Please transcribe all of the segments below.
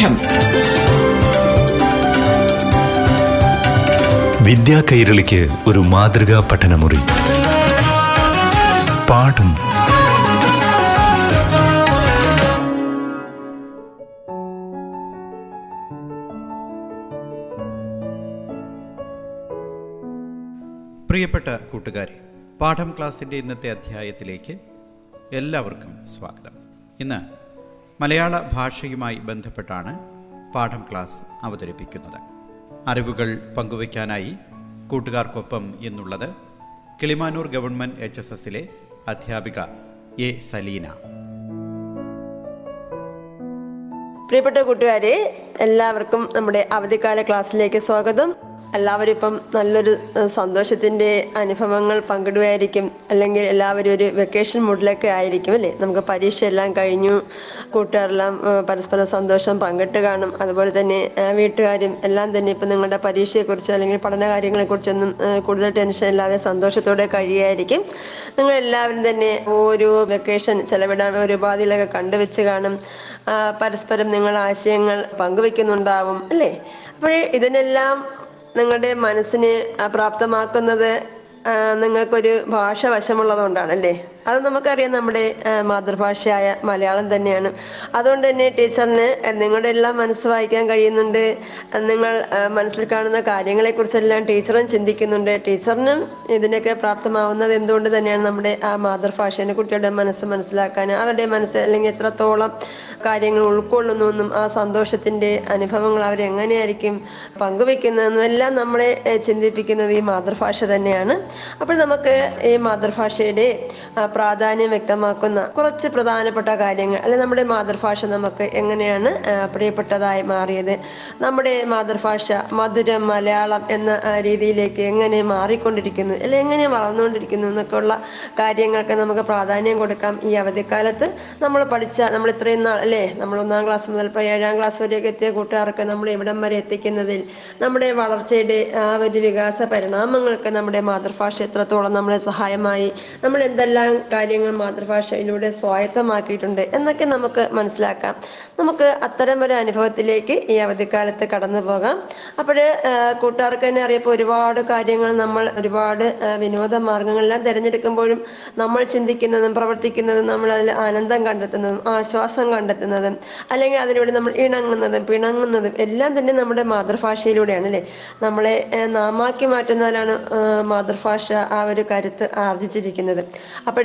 പാഠം വിദ്യാ കൈരളിക്ക് ഒരു മാതൃകാ പഠനമുറി. പാഠം. പ്രിയപ്പെട്ട കൂട്ടുകാരെ പാഠം ക്ലാസ്സിന്റെ ഇന്നത്തെ അധ്യായത്തിലേക്ക് എല്ലാവർക്കും സ്വാഗതം. ഇന്ന് മലയാള ഭാഷയുമായി ബന്ധപ്പെട്ടാണ് പാഠം ക്ലാസ് അവതരിപ്പിക്കുന്നത്. അറിവുകൾ പങ്കുവയ്ക്കാനായി കൂട്ടുകാർക്കൊപ്പം എന്നുള്ളത് കിളിമാനൂർ ഗവൺമെന്റ് എച്ച് എസ് എസിലെ അധ്യാപിക എ സലീന. പ്രിയപ്പെട്ട കൂട്ടുകാരെ എല്ലാവർക്കും നമ്മുടെ അവധിക്കാല ക്ലാസ്സിലേക്ക് സ്വാഗതം. എല്ലാവരും ഇപ്പം നല്ലൊരു സന്തോഷത്തിന്റെ അനുഭവങ്ങൾ പങ്കിടുകയായിരിക്കും. അല്ലെങ്കിൽ എല്ലാവരും ഒരു വെക്കേഷൻ മൂഡിലൊക്കെ ആയിരിക്കും അല്ലേ? നമുക്ക് പരീക്ഷ എല്ലാം കഴിഞ്ഞു കൂട്ടുകാരെല്ലാം പരസ്പരം സന്തോഷം പങ്കിട്ട് കാണും. അതുപോലെ തന്നെ വീട്ടുകാരും എല്ലാം തന്നെ ഇപ്പം നിങ്ങളുടെ പരീക്ഷയെക്കുറിച്ചോ അല്ലെങ്കിൽ പഠന കാര്യങ്ങളെക്കുറിച്ചൊന്നും കുറിച്ചൊന്നും കൂടുതൽ ടെൻഷൻ ഇല്ലാതെ സന്തോഷത്തോടെ കഴിയുകയായിരിക്കും. നിങ്ങൾ എല്ലാവരും തന്നെ ഓരോ വെക്കേഷൻ ചെലവിടാൻ ഒരു ഉപാധികളൊക്കെ കണ്ടുവെച്ച് കാണും. പരസ്പരം നിങ്ങൾ ആശയങ്ങൾ പങ്കുവെക്കുന്നുണ്ടാവും അല്ലേ? അപ്പോഴേ ഇതിനെല്ലാം നിങ്ങളുടെ മനസ്സിനെ പ്രാപ്തമാക്കുന്നത് നിങ്ങൾക്കൊരു ഭാഷ വശമുള്ളതുകൊണ്ടാണ് അല്ലേ അത് നമുക്കറിയാം നമ്മുടെ മാതൃഭാഷയായ മലയാളം തന്നെയാണ്. അതുകൊണ്ട് തന്നെ ടീച്ചറിന് നിങ്ങളുടെ എല്ലാം മനസ്സ് വായിക്കാൻ കഴിയുന്നുണ്ട് നിങ്ങൾ മനസ്സിൽ കാണുന്ന കാര്യങ്ങളെ കുറിച്ചെല്ലാം ടീച്ചറും ചിന്തിക്കുന്നുണ്ട്. ടീച്ചറിനും ഇതിനൊക്കെ പ്രാപ്തമാവുന്നത് എന്തുകൊണ്ട് തന്നെയാണ് നമ്മുടെ ആ മാതൃഭാഷേനെ കുട്ടികളുടെ മനസ്സ് മനസ്സിലാക്കാൻ അവരുടെ മനസ്സ് അല്ലെങ്കിൽ എത്രത്തോളം കാര്യങ്ങൾ ഉൾക്കൊള്ളുന്നു എന്നും ആ സന്തോഷത്തിന്റെ അനുഭവങ്ങൾ അവരെങ്ങനെയായിരിക്കും പങ്കുവെക്കുന്നതെന്നും എല്ലാം നമ്മളെ ചിന്തിപ്പിക്കുന്നത് ഈ മാതൃഭാഷ തന്നെയാണ്. അപ്പോൾ നമുക്ക് ഈ മാതൃഭാഷയുടെ പ്രാധാന്യം വ്യക്തമാക്കുന്ന കുറച്ച് പ്രധാനപ്പെട്ട കാര്യങ്ങൾ അല്ലെ നമ്മുടെ മാതൃഭാഷ നമുക്ക് എങ്ങനെയാണ് പ്രിയപ്പെട്ടതായി മാറിയത്. നമ്മുടെ മാതൃഭാഷ മധുരം മലയാളം എന്ന രീതിയിലേക്ക് എങ്ങനെ മാറിക്കൊണ്ടിരിക്കുന്നു അല്ലെ എങ്ങനെ വളർന്നുകൊണ്ടിരിക്കുന്നു എന്നൊക്കെയുള്ള കാര്യങ്ങൾക്ക് നമുക്ക് പ്രാധാന്യം കൊടുക്കാം ഈ അവധിക്കാലത്ത്. നമ്മൾ പഠിച്ച നമ്മൾ ഇത്രയും നാൾ അല്ലേ നമ്മൾ ഒന്നാം ക്ലാസ് മുതൽ ഏഴാം ക്ലാസ് വരെയൊക്കെ എത്തിയ കൂട്ടുകാർക്ക് നമ്മൾ ഇവിടം വരെ എത്തിക്കുന്നതിൽ നമ്മുടെ വളർച്ചയുടെ ആ ഒരു വികാസ പരിണാമങ്ങൾക്ക് നമ്മുടെ മാതൃഭാഷ എത്രത്തോളം നമ്മളെ സഹായമായി നമ്മൾ എന്തെല്ലാം കാര്യങ്ങൾ മാതൃഭാഷയിലൂടെ സ്വായത്തമാക്കിയിട്ടുണ്ട് എന്നൊക്കെ നമുക്ക് മനസ്സിലാക്കാം. നമുക്ക് അത്തരം ഒരു അനുഭവത്തിലേക്ക് ഈ അവധിക്കാലത്ത് കടന്നു പോകാം. അപ്പോൾ കൂട്ടുകാർക്ക് തന്നെ അറിയപ്പോൾ ഒരുപാട് കാര്യങ്ങൾ നമ്മൾ ഒരുപാട് വിനോദ മാർഗങ്ങളെല്ലാം തിരഞ്ഞെടുക്കുമ്പോഴും നമ്മൾ ചിന്തിക്കുന്നതും പ്രവർത്തിക്കുന്നതും നമ്മൾ അതിൽ ആനന്ദം കണ്ടെത്തുന്നതും ആശ്വാസം കണ്ടെത്തുന്നതും അല്ലെങ്കിൽ അതിലൂടെ നമ്മൾ ഇണങ്ങുന്നതും പിണങ്ങുന്നതും എല്ലാം തന്നെ നമ്മുടെ മാതൃഭാഷയിലൂടെയാണ് അല്ലേ? നമ്മളെ നാമാക്കി മാറ്റുന്നതിലാണ് മാതൃഭാഷ ആ ഒരു കരുത്ത് ആർജിച്ചിരിക്കുന്നത്.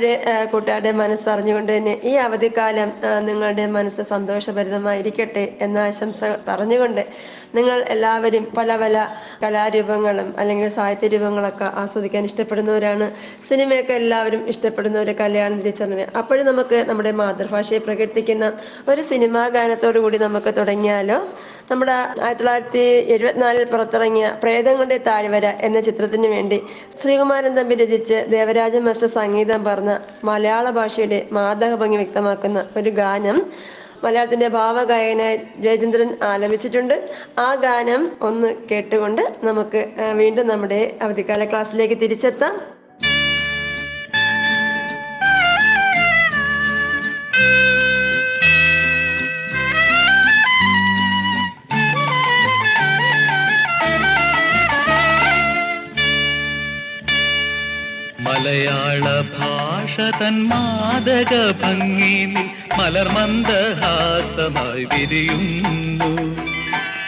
അപ്പോഴേ കൂട്ടുകാരുടെ മനസ്സറിഞ്ഞുകൊണ്ട് തന്നെ ഈ അവധിക്കാലം നിങ്ങളുടെ മനസ്സ് സന്തോഷഭരിതമായിരിക്കട്ടെ എന്ന ആശംസ പറഞ്ഞുകൊണ്ട് നിങ്ങൾ എല്ലാവരും പല പല കലാരൂപങ്ങളും അല്ലെങ്കിൽ സാഹിത്യ രൂപങ്ങളൊക്കെ ആസ്വദിക്കാൻ ഇഷ്ടപ്പെടുന്നവരാണ്. സിനിമയൊക്കെ എല്ലാവരും ഇഷ്ടപ്പെടുന്ന ഒരു കലയാണ് തിരിച്ചറിഞ്ഞത് അപ്പോഴും നമുക്ക് നമ്മുടെ മാതൃഭാഷയെ പ്രകീർത്തിക്കുന്ന ഒരു സിനിമാ ഗാനത്തോടു കൂടി നമുക്ക് തുടങ്ങിയാലോ? നമ്മുടെ ആയിരത്തി തൊള്ളായിരത്തി എഴുപത്തിനാലിൽ പുറത്തിറങ്ങിയ പ്രേതങ്ങളുടെ താഴ്വര എന്ന ചിത്രത്തിന് വേണ്ടി ശ്രീകുമാരൻ തമ്പി രചിച്ച് ദേവരാജൻ മാസ്റ്റർ സംഗീതം പറഞ്ഞ മലയാള ഭാഷയുടെ മാതക ഭംഗി വ്യക്തമാക്കുന്ന ഒരു ഗാനം മലയാളത്തിന്റെ ഭാവഗായകനായി ജയചന്ദ്രൻ ആലപിച്ചിട്ടുണ്ട്. ആ ഗാനം ഒന്ന് കേട്ടുകൊണ്ട് നമുക്ക് വീണ്ടും നമ്മുടെ അവധിക്കാല ക്ലാസ്സിലേക്ക് തിരിച്ചെത്താം. മലയാള ഭാഷ തൻ മാതക ഭംഗിയിൽ മലർമന്ദഹാസമായി വിരിയുന്നു.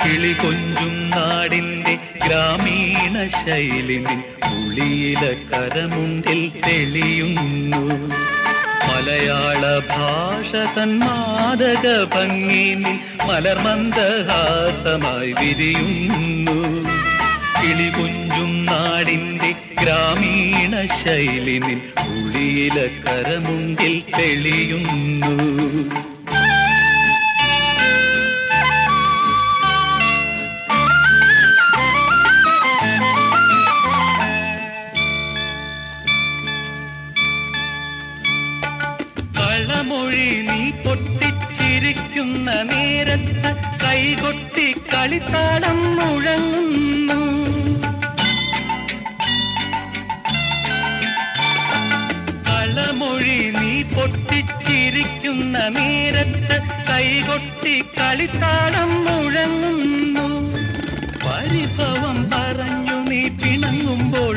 കിളി കൊഞ്ചും നാടിന്റെ ഗ്രാമീണ ശൈലിനിൽ ഉളിയില കരമുണ്ടിൽ തെളിയുന്നു. മലയാള ഭാഷ തൻ മാതക ഭംഗിയിൽ മലർമന്ദഹാസമായി വിരിയുന്നു. കിളികുഞ്ചും നാടിന്റെ ഗ്രാമീണ ശൈലിനിൽ ഉളിയില കരമുണ്ടിൽ തെളിയുന്നു. കളമൊഴി നീ പൊട്ടിച്ചിരിക്കുന്ന നേരത്ത് കൈകൊട്ടി കളിത്താടം കളിത്താളം മുഴങ്ങുന്നു. പരിഭവം പറഞ്ഞു നീ പിണങ്ങുമ്പോൾ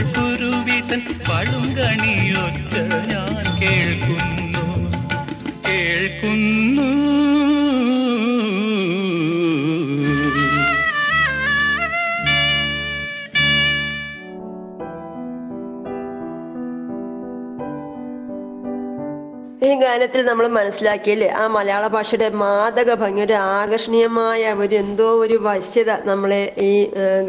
ഈ ഗാനത്തിൽ നമ്മൾ മനസ്സിലാക്കിയല്ലേ? ആ മലയാള ഭാഷയുടെ മാദക ഭംഗി ഒരു ആകർഷണീയമായ ഒരു എന്തോ ഒരു വശ്യത നമ്മളെ ഈ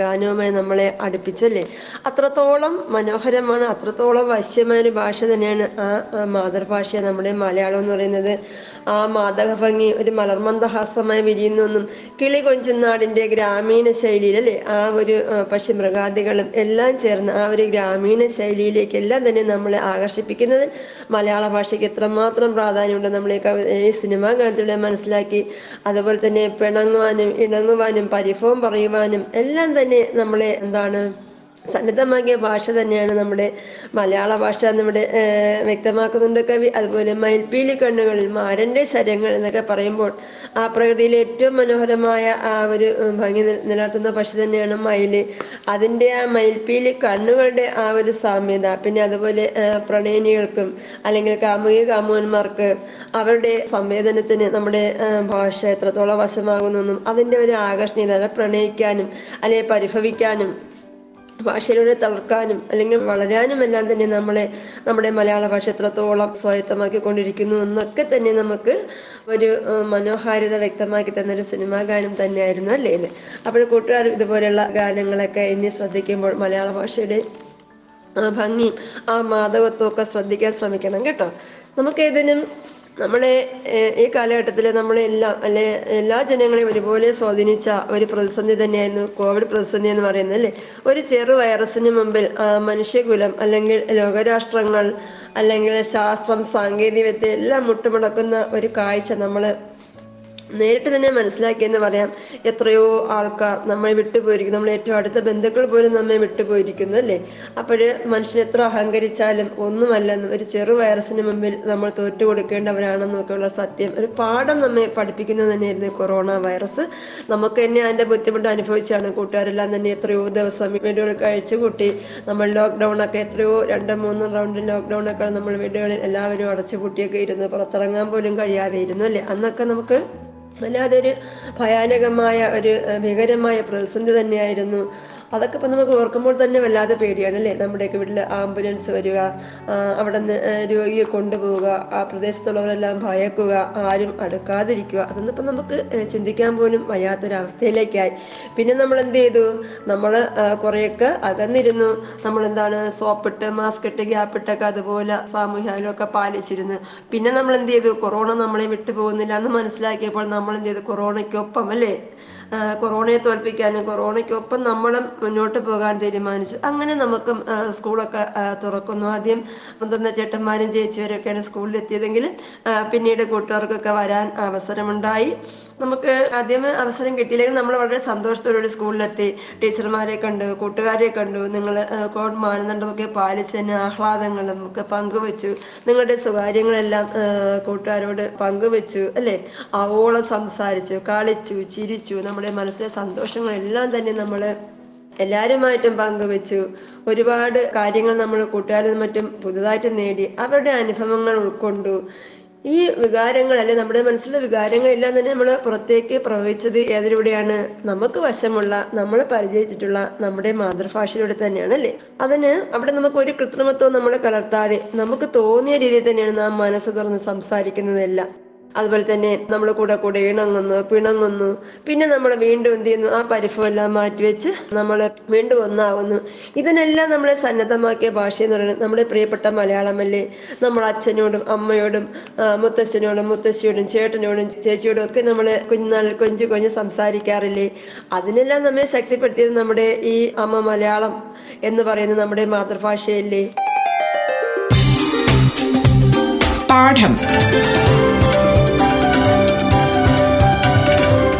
ഗാനവുമായി നമ്മളെ അടുപ്പിച്ചല്ലേ? അത്രത്തോളം മനോഹരമാണ് അത്രത്തോളം വശ്യമായ ഒരു ഭാഷ തന്നെയാണ് ആ മാതൃഭാഷ നമ്മുടെ മലയാളം എന്ന് പറയുന്നത് ആ മാദക ഭംഗി ഒരു മലർമന്ദഹാസമായി വിരിയുന്നൊന്നും കിളി കൊഞ്ചുനാടിന്റെ ഗ്രാമീണ ശൈലിയിൽ അല്ലേ ആ ഒരു പക്ഷി മൃഗാദികളും എല്ലാം ചേർന്ന് ആ ഒരു ഗ്രാമീണ ശൈലിയിലേക്ക് എല്ലാം തന്നെ നമ്മളെ ആകർഷിപ്പിക്കുന്നത് മലയാള ഭാഷയ്ക്ക് എത്രമാത്രം പ്രാധാന്യമുണ്ട്. നമ്മൾ ഈ സിനിമ ഗാനത്തിലൂടെ മനസ്സിലാക്കി അതുപോലെ തന്നെ പിണങ്ങുവാനും ഇണങ്ങുവാനും പരിഭവം പറയുവാനും എല്ലാം തന്നെ നമ്മളെ എന്താണ് സന്നദ്ധമാക്കിയ ഭാഷ തന്നെയാണ് നമ്മുടെ മലയാള ഭാഷ നമ്മുടെ വ്യക്തമാക്കുന്നുണ്ട് കവി അതുപോലെ മയിൽപ്പീലി കണ്ണുകളിൽ മാരന്റെ ശരങ്ങൾ എന്നൊക്കെ പറയുമ്പോൾ ആ പ്രകൃതിയിലെ ഏറ്റവും മനോഹരമായ ആ ഒരു ഭംഗി നില- നിലനിർത്തുന്ന പക്ഷി തന്നെയാണ് മയിൽ. അതിന്റെ ആ മയിൽപ്പീലി കണ്ണുകളുടെ ആ ഒരു സാമ്യത പിന്നെ അതുപോലെ പ്രണയിനികൾക്കും അല്ലെങ്കിൽ കാമുകി കാമുകന്മാർക്ക് അവരുടെ സംവേദനത്തിന് നമ്മുടെ ഭാഷ എത്രത്തോളം വശമാകുന്നെന്നും അതിന്റെ ഒരു ആകർഷണീയത പ്രണയിക്കാനും അല്ലെങ്കിൽ പരിഭവിക്കാനും ഭാഷയിലൂടെ തളർക്കാനും അല്ലെങ്കിൽ വളരാനും എല്ലാം തന്നെ നമ്മളെ നമ്മുടെ മലയാള ഭാഷ എത്രത്തോളം സ്വായത്തമാക്കി കൊണ്ടിരിക്കുന്നു എന്നൊക്കെ തന്നെ നമുക്ക് ഒരു മനോഹാരിത വ്യക്തമാക്കി തന്ന ഒരു സിനിമാ ഗാനം തന്നെയായിരുന്നു അല്ലേ? അപ്പോൾ കൂട്ടുകാർ ഇതുപോലെയുള്ള ഗാനങ്ങളൊക്കെ എന്നെ ശ്രദ്ധിക്കുമ്പോൾ മലയാള ഭാഷയുടെ ആ ഭംഗിയും ആ മാധവത്വം ഒക്കെ ശ്രദ്ധിക്കാൻ ശ്രമിക്കണം കേട്ടോ. നമുക്ക് ഇതിനും നമ്മളെ ഈ കാലഘട്ടത്തിൽ നമ്മളെല്ലാം അല്ലെ എല്ലാ ജനങ്ങളെയും ഒരുപോലെ സ്വാധീനിച്ച ഒരു പ്രതിസന്ധി തന്നെയായിരുന്നു കോവിഡ് പ്രതിസന്ധി എന്ന് പറയുന്നത് അല്ലേ? ഒരു ചെറു വൈറസിന് മുമ്പിൽ മനുഷ്യകുലം അല്ലെങ്കിൽ ലോകരാഷ്ട്രങ്ങൾ അല്ലെങ്കിൽ ശാസ്ത്രം സാങ്കേതിക വിദ്യ എല്ലാം മുട്ടുമുടക്കുന്ന ഒരു കാഴ്ച നമ്മൾ നേരിട്ട് തന്നെ മനസ്സിലാക്കിയെന്ന് പറയാം. എത്രയോ ആൾക്കാർ നമ്മളെ വിട്ടുപോയിരിക്കുന്നു. നമ്മളെ ഏറ്റവും അടുത്ത ബന്ധുക്കൾ പോലും നമ്മെ വിട്ടുപോയിരിക്കുന്നു അല്ലേ? അപ്പോഴ് മനുഷ്യൻ എത്ര അഹങ്കരിച്ചാലും ഒന്നുമല്ലെന്നും ഒരു ചെറു വൈറസിന് മുമ്പിൽ നമ്മൾ തോറ്റു കൊടുക്കേണ്ടവരാണെന്നൊക്കെയുള്ള സത്യം. ഒരു പാഠം നമ്മെ പഠിപ്പിക്കുന്നത് തന്നെയായിരുന്നു കൊറോണ വൈറസ്. നമുക്ക് തന്നെ അതിന്റെ ബുദ്ധിമുട്ട് അനുഭവിച്ചാണ് കൂട്ടുകാരെല്ലാം തന്നെ എത്രയോ ദിവസം വീടുകളിൽ കഴിച്ചു കൂട്ടി നമ്മൾ ലോക്ക്ഡൗൺ ഒക്കെ എത്രയോ രണ്ടും മൂന്നും റൗണ്ട് ലോക്ക്ഡൗൺ ഒക്കെ നമ്മൾ വീടുകളിൽ എല്ലാവരും അടച്ചു പൂട്ടിയൊക്കെ ഇരുന്ന് പുറത്തിറങ്ങാൻ പോലും കഴിയാതെ ഇരുന്നു അല്ലേ? അന്നൊക്കെ നമുക്ക് വല്ലാതെ ഒരു ഭയാനകമായ ഒരു ഭീകരമായ പ്രതിസന്ധി തന്നെയായിരുന്നു. അതൊക്കെ ഇപ്പം നമുക്ക് ഓർക്കുമ്പോൾ തന്നെ വല്ലാതെ പേടിയാണ് അല്ലേ? നമ്മുടെയൊക്കെ വീട്ടിൽ ആംബുലൻസ് വരിക അവിടെ നിന്ന് രോഗിയെ കൊണ്ടുപോവുക ആ പ്രദേശത്തുള്ളവരെല്ലാം ഭയക്കുക ആരും അടുക്കാതിരിക്കുക അതൊന്നും ഇപ്പം നമുക്ക് ചിന്തിക്കാൻ പോലും വയ്യാത്തൊരവസ്ഥയിലേക്കായി. പിന്നെ നമ്മൾ എന്ത് ചെയ്തു? നമ്മൾ കുറേയൊക്കെ അകന്നിരുന്നു. നമ്മൾ എന്താണ് സോപ്പിട്ട് മാസ്ക് ഇട്ട് ഗ്യാപ്പ് ഇട്ടൊക്കെ അതുപോലെ സാമൂഹ്യാലൊക്കെ പാലിച്ചിരുന്നു. പിന്നെ നമ്മൾ എന്ത് ചെയ്തു? കൊറോണ നമ്മളെ വിട്ടു പോകുന്നില്ല എന്ന് മനസ്സിലാക്കിയപ്പോൾ നമ്മൾ എന്ത് ചെയ്തു? കൊറോണയ്ക്കൊപ്പം അല്ലേ? കൊറോണയെ തോൽപ്പിക്കാനും കൊറോണയ്ക്കൊപ്പം നമ്മളും മുന്നോട്ട് പോകാൻ തീരുമാനിച്ചു. അങ്ങനെ നമുക്ക് സ്കൂളൊക്കെ തുറക്കുന്നു. ആദ്യം മുതിർന്ന ചേട്ടന്മാരും ചേച്ചിവരൊക്കെയാണ് സ്കൂളിൽ എത്തിയതെങ്കിലും പിന്നീട് കൂട്ടുകാർക്കൊക്കെ വരാൻ അവസരമുണ്ടായി. നമുക്ക് ആദ്യം അവസരം കിട്ടിയില്ലെങ്കിൽ നമ്മൾ വളരെ സന്തോഷത്തോടെ സ്കൂളിലെത്തി. ടീച്ചർമാരെ കണ്ടു കൂട്ടുകാരെ കണ്ടു. നിങ്ങൾ കോവിഡ് മാനദണ്ഡമൊക്കെ പാലിച്ച് തന്നെ ആഹ്ലാദങ്ങളും നമുക്ക് പങ്കുവെച്ചു. നിങ്ങളുടെ സ്വകാര്യങ്ങളെല്ലാം കൂട്ടുകാരോട് പങ്കുവെച്ചു അല്ലേ? അവോളം സംസാരിച്ചു കളിച്ചു ചിരിച്ചു. നമ്മുടെ മനസ്സിലെ സന്തോഷങ്ങളെല്ലാം തന്നെ നമ്മൾ എല്ലാവരുമായിട്ടും പങ്കുവെച്ചു. ഒരുപാട് കാര്യങ്ങൾ നമ്മൾ കൂട്ടുകാരും മറ്റും പുതുതായിട്ട് നേടി. അവരുടെ അനുഭവങ്ങൾ ഉൾക്കൊണ്ടു. ഈ വികാരങ്ങളല്ലേ നമ്മുടെ മനസ്സിലെ വികാരങ്ങളെല്ലാം തന്നെ നമ്മൾ പുറത്തേക്ക് പ്രവഹിച്ചത് ഏതിലൂടെയാണ്? നമുക്ക് വശമുള്ള നമ്മൾ പരിചയിച്ചിട്ടുള്ള നമ്മുടെ മാതൃഭാഷയിലൂടെ തന്നെയാണ് അല്ലേ അതിന് അവിടെ നമുക്ക് ഒരു കൃത്രിമത്വം നമ്മൾ കലർത്താതെ നമുക്ക് തോന്നിയ രീതിയിൽ തന്നെയാണ് നാം മനസ്സ് തുറന്ന് സംസാരിക്കുന്നതെല്ലാം. അതുപോലെ തന്നെ നമ്മൾ കൂടെ കൂടെ ഇണങ്ങുന്നു പിണങ്ങുന്നു. പിന്നെ നമ്മൾ വീണ്ടും എന്ത് ചെയ്യുന്നു? ആ പരിഭവം എല്ലാം മാറ്റിവെച്ച് നമ്മൾ വീണ്ടും ഒന്നാകുന്നു ഇതിനെല്ലാം നമ്മളെ സന്നദ്ധമാക്കിയ ഭാഷ എന്ന് പറയുന്നത് നമ്മുടെ പ്രിയപ്പെട്ട മലയാളമല്ലേ? നമ്മൾ അച്ഛനോടും അമ്മയോടും മുത്തശ്ശനോടും മുത്തശ്ശിയോടും ചേട്ടനോടും ചേച്ചിയോടും ഒക്കെ നമ്മൾ കുഞ്ഞുനാളിൽ കൊഞ്ചു കൊഞ്ച് സംസാരിക്കാറില്ലേ? അതിനെല്ലാം നമ്മെ ശക്തിപ്പെടുത്തിയത് നമ്മുടെ ഈ അമ്മ മലയാളം എന്ന് പറയുന്നത് നമ്മുടെ മാതൃഭാഷയല്ലേ? പാഠം.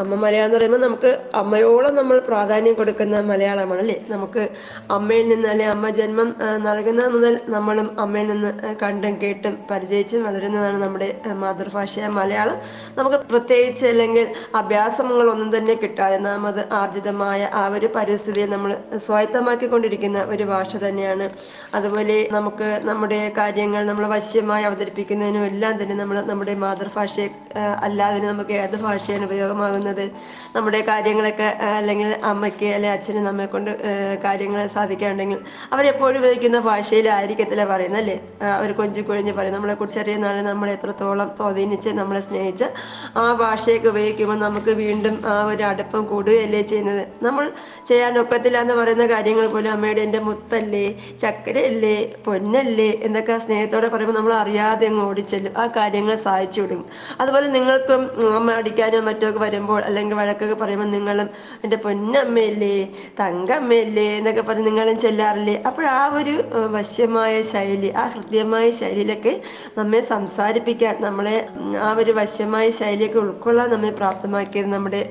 അമ്മ മലയാളം എന്ന് പറയുമ്പോൾ നമുക്ക് അമ്മയോളം നമ്മൾ പ്രാധാന്യം കൊടുക്കുന്ന മലയാളമാണ് അല്ലേ നമുക്ക് അമ്മയിൽ നിന്ന് അല്ലെ അമ്മ ജന്മം നൽകുന്ന മുതൽ നമ്മളും അമ്മയിൽ നിന്ന് കണ്ടും കേട്ടും പരിചയിച്ചും വളരുന്നതാണ് നമ്മുടെ മാതൃഭാഷയായ മലയാളം. നമുക്ക് പ്രത്യേകിച്ച് അല്ലെങ്കിൽ അഭ്യാസങ്ങൾ ഒന്നും തന്നെ കിട്ടാതെ നാം അത് ആർജിതമായ ആ ഒരു പരിസ്ഥിതിയെ നമ്മൾ സ്വായത്തമാക്കിക്കൊണ്ടിരിക്കുന്ന ഒരു ഭാഷ തന്നെയാണ്. അതുപോലെ നമുക്ക് നമ്മുടെ കാര്യങ്ങൾ നമ്മൾ വശ്യമായി അവതരിപ്പിക്കുന്നതിനും എല്ലാം തന്നെ നമ്മൾ നമ്മുടെ മാതൃഭാഷയെ അല്ലാതെ നമുക്ക് ഏത് ഭാഷയാണ് ഉപയോഗമാകുന്നത് നമ്മുടെ കാര്യങ്ങളൊക്കെ അല്ലെങ്കിൽ അമ്മയ്ക്ക് അല്ലെങ്കിൽ അച്ഛനും നമ്മെ കൊണ്ട് കാര്യങ്ങൾ സാധിക്കാനുണ്ടെങ്കിൽ അവരെപ്പോഴും ഉപയോഗിക്കുന്ന ഭാഷയിലായിരിക്കത്തില്ല പറയുന്നത് അല്ലേ? അവർ കൊഞ്ചി കൊഴിഞ്ഞ് പറയും. നമ്മളെ കുറിച്ച് ചെറിയ നമ്മളെ എത്രത്തോളം സ്വാധീനിച്ച് നമ്മളെ സ്നേഹിച്ച് ആ ഭാഷയൊക്കെ ഉപയോഗിക്കുമ്പോൾ നമുക്ക് വീണ്ടും ആ ഒരു അടുപ്പം കൂടുകയല്ലേ ചെയ്യുന്നത്. നമ്മൾ ചെയ്യാൻ ഒക്കത്തില്ല എന്ന് പറയുന്ന കാര്യങ്ങൾ പോലും അമ്മയുടെ എന്റെ മുത്തല്ലേ ചക്കരയല്ലേ പൊന്നല്ലേ എന്നൊക്കെ സ്നേഹത്തോടെ പറയുമ്പോൾ നമ്മൾ അറിയാതെ അങ്ങ് ഓടിച്ചെല്ലും. ആ കാര്യങ്ങൾ സഹായിച്ചു വിടും. അതുപോലെ നിങ്ങൾക്കും അമ്മ അടിക്കാനോ മറ്റോ ഒക്കെ വരുമ്പോൾ അല്ലെങ്കിൽ വഴക്കൊക്കെ പറയുമ്പോൾ നിങ്ങളും എന്റെ പൊന്നമ്മയല്ലേ തങ്കമ്മയല്ലേ എന്നൊക്കെ പറഞ്ഞ് നിങ്ങളും ചെല്ലാറില്ലേ? അപ്പോൾ ആ ഒരു വശ്യമായ ശൈലി ആ ഹൃദ്യമായ ശൈലിയിലൊക്കെ നമ്മെ സംസാരിപ്പിക്കാൻ നമ്മളെ ആ ഒരു വശ്യമായ ശൈലിയൊക്കെ ഉൾക്കൊള്ളാൻ നമ്മെ പ്രാപ്തമാക്കിയത് നമ്മുടെ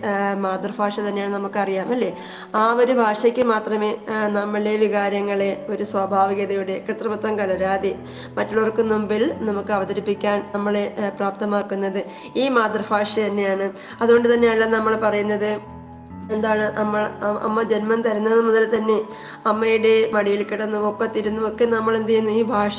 മാതൃഭാഷ തന്നെയാണ് നമുക്കറിയാം അല്ലേ? ആ ഒരു ഭാഷയ്ക്ക് മാത്രമേ നമ്മളെ വികാരങ്ങളെ ഒരു സ്വാഭാവികതയുടെ കൃത്രിമത്വം കലരാതെ മറ്റുള്ളവർക്ക് മുമ്പിൽ നമുക്ക് അവതരിപ്പിക്കാൻ നമ്മളെ പ്രാപ്തമാക്കുന്നത് ഈ മാതൃഭാഷ തന്നെയാണ്. അതുകൊണ്ട് തന്നെയാണ് നമ്മൾ പറയുന്നത്. എന്താണ് നമ്മൾ അമ്മ ജന്മം തരുന്നത് മുതൽ തന്നെ അമ്മയുടെ മടിയിൽ കിടന്നും ഒക്കത്തിരുന്നും ഒക്കെ നമ്മൾ എന്ത് ചെയ്യുന്നു? ഈ ഭാഷ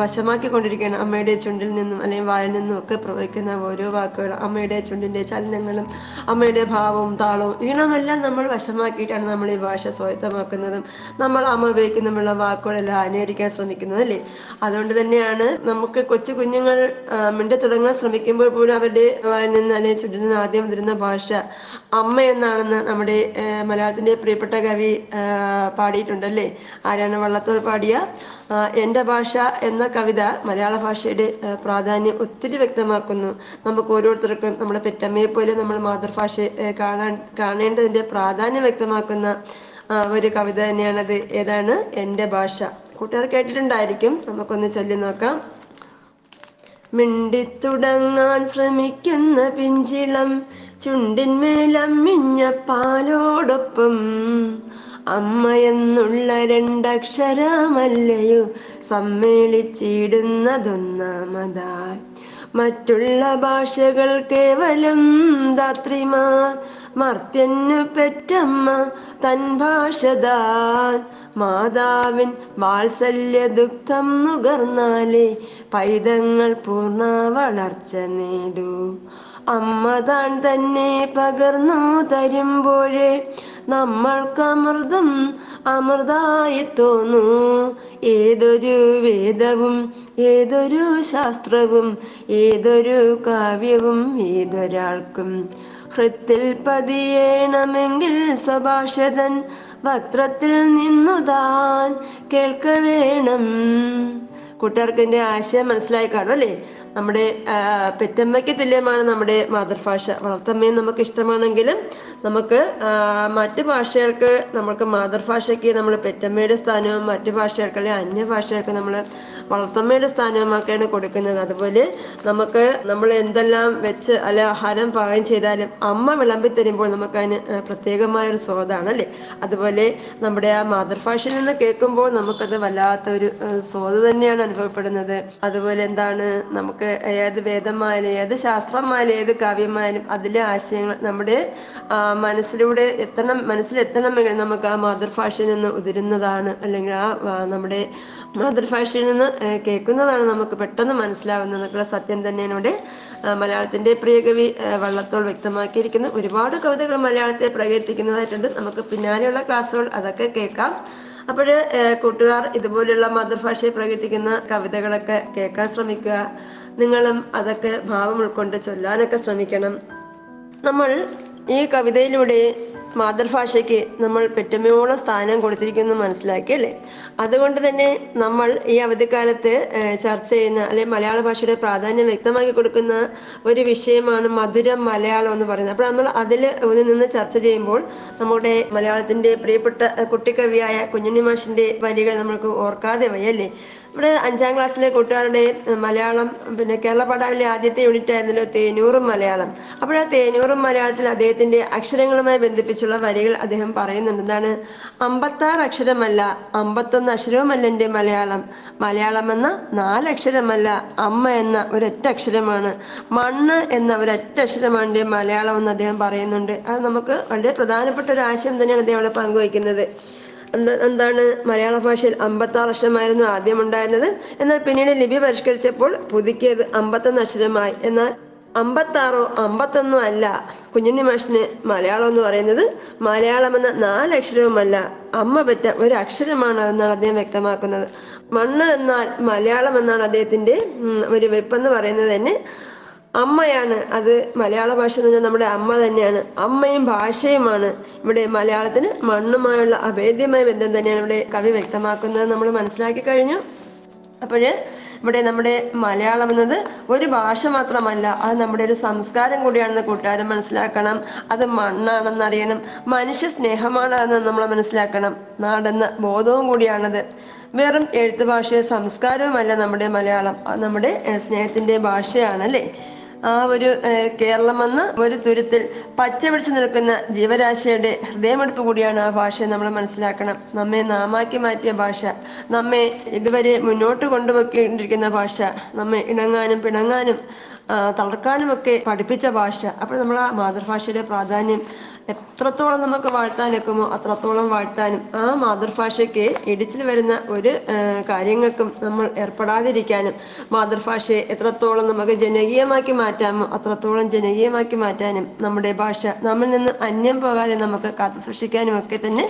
വശമാക്കി വശമാക്കിക്കൊണ്ടിരിക്കുകയാണ്. അമ്മയുടെ ചുണ്ടിൽ നിന്നും അല്ലെങ്കിൽ വായിൽ നിന്നും ഒക്കെ പ്രവഹിക്കുന്ന ഓരോ വാക്കുകളും അമ്മയുടെ ചുണ്ടിന്റെ ചലനങ്ങളും അമ്മയുടെ ഭാവവും താളവും ഈണമെല്ലാം നമ്മൾ വശമാക്കിയിട്ടാണ് നമ്മൾ ഈ ഭാഷ സ്വായത്തമാക്കുന്നതും. നമ്മൾ അമ്മ ഉപയോഗിക്കുന്നുമുള്ള വാക്കുകളെല്ലാം അനുകരിക്കാൻ ശ്രമിക്കുന്നത് അല്ലേ? അതുകൊണ്ട് തന്നെയാണ് നമുക്ക് കൊച്ചു കുഞ്ഞുങ്ങൾ മിണ്ട തുടങ്ങാൻ ശ്രമിക്കുമ്പോൾ പോലും അവരുടെ വായിൽ നിന്ന് അല്ലെങ്കിൽ ചുണ്ടിൽ നിന്ന് ആദ്യം വരുന്ന ഭാഷ അമ്മ എന്നാണെന്ന് നമ്മുടെ മലയാളത്തിന്റെ പ്രിയപ്പെട്ട കവി പാടിയിട്ടുണ്ടല്ലേ? ആരാണ് വള്ളത്തോൾ പാടിയ? എന്റെ ഭാഷ എന്ന കവിത മലയാള ഭാഷയുടെ പ്രാധാന്യം ഒത്തിരി വ്യക്തമാക്കുന്നു. നമുക്ക് ഓരോരുത്തർക്കും നമ്മുടെ പെറ്റമ്മയെ പോലെ നമ്മൾ മാതൃഭാഷയെ കാണാൻ കാണേണ്ടതിന്റെ പ്രാധാന്യം വ്യക്തമാക്കുന്ന ഒരു കവിത തന്നെയാണത്. ഏതാണ്? എന്റെ ഭാഷ. കൂട്ടുകാർ കേട്ടിട്ടുണ്ടായിരിക്കും. നമുക്കൊന്ന് ചൊല്ലി നോക്കാം. മിണ്ടിത്തുടങ്ങാൻ ശ്രമിക്കുന്ന പിഞ്ചിളം ചുണ്ടിന്മേലമ്മിഞ്ഞ പാലോടൊപ്പം. അമ്മയെന്നുള്ള രണ്ടക്ഷരമല്ലയോ സമ്മേളിച്ചിടുന്നതൊന്നാമതായി മറ്റുള്ള ഭാഷകൾ കേവലം ധാത്രിമാർ മർത്യന്നു പെറ്റമ്മ തൻ ഭാഷതാൻ മാതാവിൻ വാത്സല്യ ദുഃഖം നുകർന്നാലേ പൈതങ്ങൾ പൂർണ വളർച്ച നേടൂ. അമ്മ താൻ തന്നെ പകർന്നു തരുമ്പോഴേ നമ്മൾക്ക് അമൃതം അമൃതായി തോന്നൂ. ഏതൊരു വേദവും ഏതൊരു ശാസ്ത്രവും ഏതൊരു കാവ്യവും ഏതൊരാൾക്കും ഹൃത്തിൽ പതിയേണമെങ്കിൽ സഭാഷതൻ വക്രത്തിൽ നിന്നു താൻ കേൾക്ക വേണം കൂട്ടുകാർക്ക് എന്റെ ആശയം മനസ്സിലായി കാണും അല്ലേ? നമ്മുടെ പെറ്റമ്മയ്ക്ക് തുല്യമാണ് നമ്മുടെ മാതൃഭാഷ. വളർത്തമ്മയും നമുക്ക് ഇഷ്ടമാണെങ്കിലും നമുക്ക് മറ്റു ഭാഷകൾക്ക് നമ്മൾക്ക് മാതൃഭാഷയ്ക്ക് നമ്മൾ പെറ്റമ്മയുടെ സ്ഥാനവും മറ്റു ഭാഷകൾക്ക് അല്ലെങ്കിൽ അന്യഭാഷകൾക്ക് നമ്മൾ വളർത്തമ്മയുടെ സ്ഥാനവുമൊക്കെയാണ് കൊടുക്കുന്നത്. അതുപോലെ നമുക്ക് നമ്മൾ എന്തെല്ലാം വെച്ച് അല്ലെ ആഹാരം പാകം ചെയ്താലും അമ്മ വിളമ്പി തരുമ്പോൾ നമുക്ക് അതിന് പ്രത്യേകമായ ഒരു സ്വാദാണ് അല്ലേ അതുപോലെ നമ്മുടെ ആ മാതൃഭാഷയിൽ നിന്ന് കേൾക്കുമ്പോൾ നമുക്കത് വല്ലാത്ത ഒരു സ്വാദ് തന്നെയാണ് അനുഭവപ്പെടുന്നത്. അതുപോലെ എന്താണ് നമുക്ക് ഏത് വേദമായാലും ഏത് ശാസ്ത്രമായാലും ഏത് കാവ്യമായാലും അതിലെ ആശയങ്ങൾ നമ്മുടെ മനസ്സിലൂടെ എത്തണം മനസ്സിലെത്തണമെങ്കിൽ നമുക്ക് ആ മാതൃഭാഷയിൽ നിന്ന് ഉതിരുന്നതാണ് അല്ലെങ്കിൽ ആ നമ്മുടെ മാതൃഭാഷയിൽ നിന്ന് കേൾക്കുന്നതാണ് നമുക്ക് പെട്ടെന്ന് മനസ്സിലാവുന്നതെന്നൊക്കെയുള്ള സത്യം തന്നെയാണ് ഇവിടെ മലയാളത്തിന്റെ പ്രിയകവി വള്ളത്തോൾ വ്യക്തമാക്കിയിരിക്കുന്ന ഒരുപാട് കവിതകൾ മലയാളത്തെ പ്രകീർത്തിക്കുന്നതായിട്ടുണ്ട്. നമുക്ക് പിന്നാലെയുള്ള ക്ലാസ്സുകൾ അതൊക്കെ കേൾക്കാം. അപ്പോൾ കൂട്ടുകാർ ഇതുപോലെയുള്ള മാതൃഭാഷയെ പ്രകീർത്തിക്കുന്ന കവിതകളൊക്കെ കേൾക്കാൻ ശ്രമിക്കുക. നിങ്ങളും അതൊക്കെ ഭാവം ഉൾക്കൊണ്ട് ചൊല്ലാനൊക്കെ ശ്രമിക്കണം. നമ്മൾ ഈ കവിതയിലൂടെ മാതൃഭാഷയ്ക്ക് നമ്മൾ പെറ്റുമയോളം സ്ഥാനം കൊടുത്തിരിക്കുന്നു മനസ്സിലാക്കി അല്ലേ? അതുകൊണ്ട് തന്നെ നമ്മൾ ഈ അവധിക്കാലത്ത് ചർച്ച ചെയ്യുന്ന അല്ലെ മലയാള ഭാഷയുടെ പ്രാധാന്യം വ്യക്തമാക്കി കൊടുക്കുന്ന ഒരു വിഷയമാണ് മധുരം മലയാളം എന്ന് പറയുന്നത്. അപ്പോൾ നമ്മൾ അതിൽ നിന്ന് ചർച്ച ചെയ്യുമ്പോൾ നമ്മുടെ മലയാളത്തിന്റെ പ്രിയപ്പെട്ട കുട്ടിക്കവിയായ കുഞ്ഞുണ്ണി മാഷിന്റെ വരികൾ നമ്മൾക്ക് ഓർക്കാതെ വയ്യല്ലേ ഇവിടെ അഞ്ചാം ക്ലാസ്സിലെ കൂട്ടുകാരുടെ മലയാളം പിന്നെ കേരള പാഠാവിലെ ആദ്യത്തെ യൂണിറ്റ് ആയിരുന്നല്ലോ തേനൂറും മലയാളം. അപ്പോൾ ആ തേനൂറും മലയാളത്തിൽ അദ്ദേഹത്തിന്റെ അക്ഷരങ്ങളുമായി ബന്ധിപ്പിച്ചുള്ള വരികൾ അദ്ദേഹം പറയുന്നുണ്ട്. എന്താണ്? അമ്പത്താറ് അക്ഷരമല്ല അമ്പത്തൊന്ന് അക്ഷരവുമല്ല എന്റെ മലയാളം. മലയാളം എന്ന നാലക്ഷരമല്ല അമ്മ എന്ന ഒരൊറ്റ അക്ഷരമാണ്. മണ്ണ് എന്ന ഒരൊറ്റ അക്ഷരമാണ് മലയാളം എന്ന് അദ്ദേഹം പറയുന്നുണ്ട്. അത് നമുക്ക് വളരെ പ്രധാനപ്പെട്ട ഒരു ആശയം തന്നെയാണ് അദ്ദേഹം പങ്കുവയ്ക്കുന്നത്. എന്താണ്? മലയാള ഭാഷയിൽ അമ്പത്താറ് അക്ഷരമായിരുന്നു ആദ്യം ഉണ്ടായിരുന്നത് എന്നാൽ പിന്നീട് ലിപി പരിഷ്കരിച്ചപ്പോൾ പുതുക്കിയത് അമ്പത്തൊന്ന് അക്ഷരമായി. എന്നാൽ അമ്പത്താറോ അമ്പത്തൊന്നോ അല്ല. കുഞ്ഞുണ്ണി മാഷിന് മലയാളം എന്ന് പറയുന്നത് മലയാളം എന്ന നാലക്ഷരവുമല്ല അമ്മ പറ്റ ഒരു അക്ഷരമാണ് എന്നാണ് അദ്ദേഹം വ്യക്തമാക്കുന്നത്. മണ്ണ് എന്നാൽ മലയാളം എന്നാണ് അദ്ദേഹത്തിന്റെ ഒരു വെപ്പെന്ന് പറയുന്നത് തന്നെ. അമ്മയാണ്. അത് മലയാള ഭാഷ എന്ന് പറഞ്ഞാൽ നമ്മുടെ അമ്മ തന്നെയാണ്. അമ്മയും ഭാഷയുമാണ് ഇവിടെ മലയാളത്തിന് മണ്ണുമായുള്ള അഭേദ്യമായ ബന്ധം തന്നെയാണ് ഇവിടെ കവി വ്യക്തമാക്കുന്നത്. നമ്മൾ മനസ്സിലാക്കി കഴിഞ്ഞു. അപ്പോൾ ഇവിടെ നമ്മുടെ മലയാളം എന്നത് ഒരു ഭാഷ മാത്രമല്ല അത് നമ്മുടെ ഒരു സംസ്കാരം കൂടിയാണെന്ന് കൂട്ടുകാരൻ മനസ്സിലാക്കണം. അത് മണ്ണാണെന്ന് അറിയണം മനുഷ്യ സ്നേഹമാണ് എന്ന് നമ്മൾ മനസ്സിലാക്കണം. നാടെന്ന ബോധവും കൂടിയാണത്. വെറും എഴുത്ത് ഭാഷയോ സംസ്കാരവുമല്ല നമ്മുടെ മലയാളം. അത് നമ്മുടെ സ്നേഹത്തിന്റെ ഭാഷയാണ് അല്ലേ ആ ഒരു കേരളം എന്ന ഒരു തുരുത്തിൽ പച്ച പിടിച്ചു നിൽക്കുന്ന ജീവരാശിയുടെ ഹൃദയമെടുപ്പ് കൂടിയാണ് ആ ഭാഷയെ നമ്മൾ മനസ്സിലാക്കണം. നമ്മെ നാമാക്കി മാറ്റിയ ഭാഷ നമ്മെ ഇതുവരെ മുന്നോട്ട് കൊണ്ടുപോയിക്കൊണ്ടിരിക്കുന്ന ഭാഷ നമ്മെ ഇണങ്ങാനും പിണങ്ങാനും തളർക്കാനും ഒക്കെ പഠിപ്പിച്ച ഭാഷ. അപ്പോൾ നമ്മൾ ആ മാതൃഭാഷയുടെ പ്രാധാന്യം എത്രത്തോളം നമുക്ക് വാഴ്ത്താനൊക്കുമോ അത്രത്തോളം വാഴ്ത്താനും ആ മാതൃഭാഷയ്ക്ക് ഇടിച്ചിൽ വരുന്ന ഒരു കാര്യങ്ങൾക്കും നമ്മൾ ഏർപ്പെടാതിരിക്കാനും മാതൃഭാഷയെ എത്രത്തോളം നമുക്ക് ജനകീയമാക്കി മാറ്റാമോ അത്രത്തോളം ജനകീയമാക്കി മാറ്റാനും നമ്മുടെ ഭാഷ നമ്മിൽ നിന്ന് അന്യം പോകാതെ നമുക്ക് കാത്തു സൂക്ഷിക്കാനും ഒക്കെ തന്നെ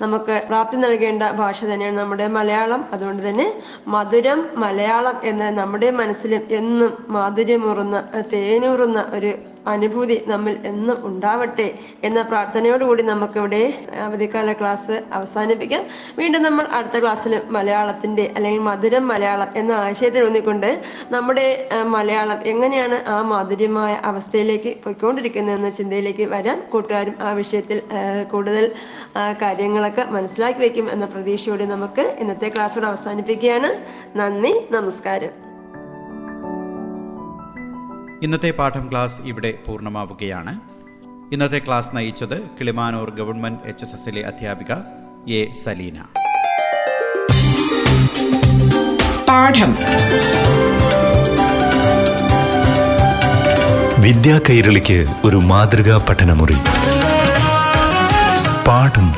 നമുക്ക് പ്രാപ്തി നൽകേണ്ട ഭാഷ തന്നെയാണ് നമ്മുടെ മലയാളം. അതുകൊണ്ട് തന്നെ മധുരം മലയാളം എന്ന നമ്മുടെ മനസ്സിലും എന്നും മാധുര്യമുറുന്ന തേനൂറുന്ന ഒരു അനുഭൂതി നമ്മൾ എന്നും ഉണ്ടാവട്ടെ എന്ന പ്രാർത്ഥനയോടുകൂടി നമുക്കിവിടെ അവധിക്കാല ക്ലാസ് അവസാനിപ്പിക്കാം. വീണ്ടും നമ്മൾ അടുത്ത ക്ലാസ്സിൽ മലയാളത്തിന്റെ അല്ലെങ്കിൽ മധുരം മലയാളം എന്ന ആശയത്തിൽ ഊന്നിക്കൊണ്ട് നമ്മുടെ മലയാളം എങ്ങനെയാണ് ആ മാധുര്യമായ അവസ്ഥയിലേക്ക് പോയിക്കൊണ്ടിരിക്കുന്നത് എന്ന ചിന്തയിലേക്ക് വരാൻ കൂട്ടുകാരും ആ വിഷയത്തിൽ കൂടുതൽ കാര്യങ്ങളൊക്കെ മനസ്സിലാക്കി വയ്ക്കും എന്ന പ്രതീക്ഷയോടെ നമുക്ക് ഇന്നത്തെ ക്ലാസ്സോട് അവസാനിപ്പിക്കുകയാണ്. നന്ദി നമസ്കാരം. ഇന്നത്തെ പാഠം ക്ലാസ് ഇവിടെ പൂർണമാവുകയാണ്. ഇന്നത്തെ ക്ലാസ് നയിച്ചത് കിളിമാനൂർ ഗവൺമെന്റ് എച്ച് എസ് എസിലെ അധ്യാപിക എ സലീന. പാഠം. വിദ്യാ കൈരളിക്ക് ഒരു മാതൃകാ പഠനമുറി. പാഠം.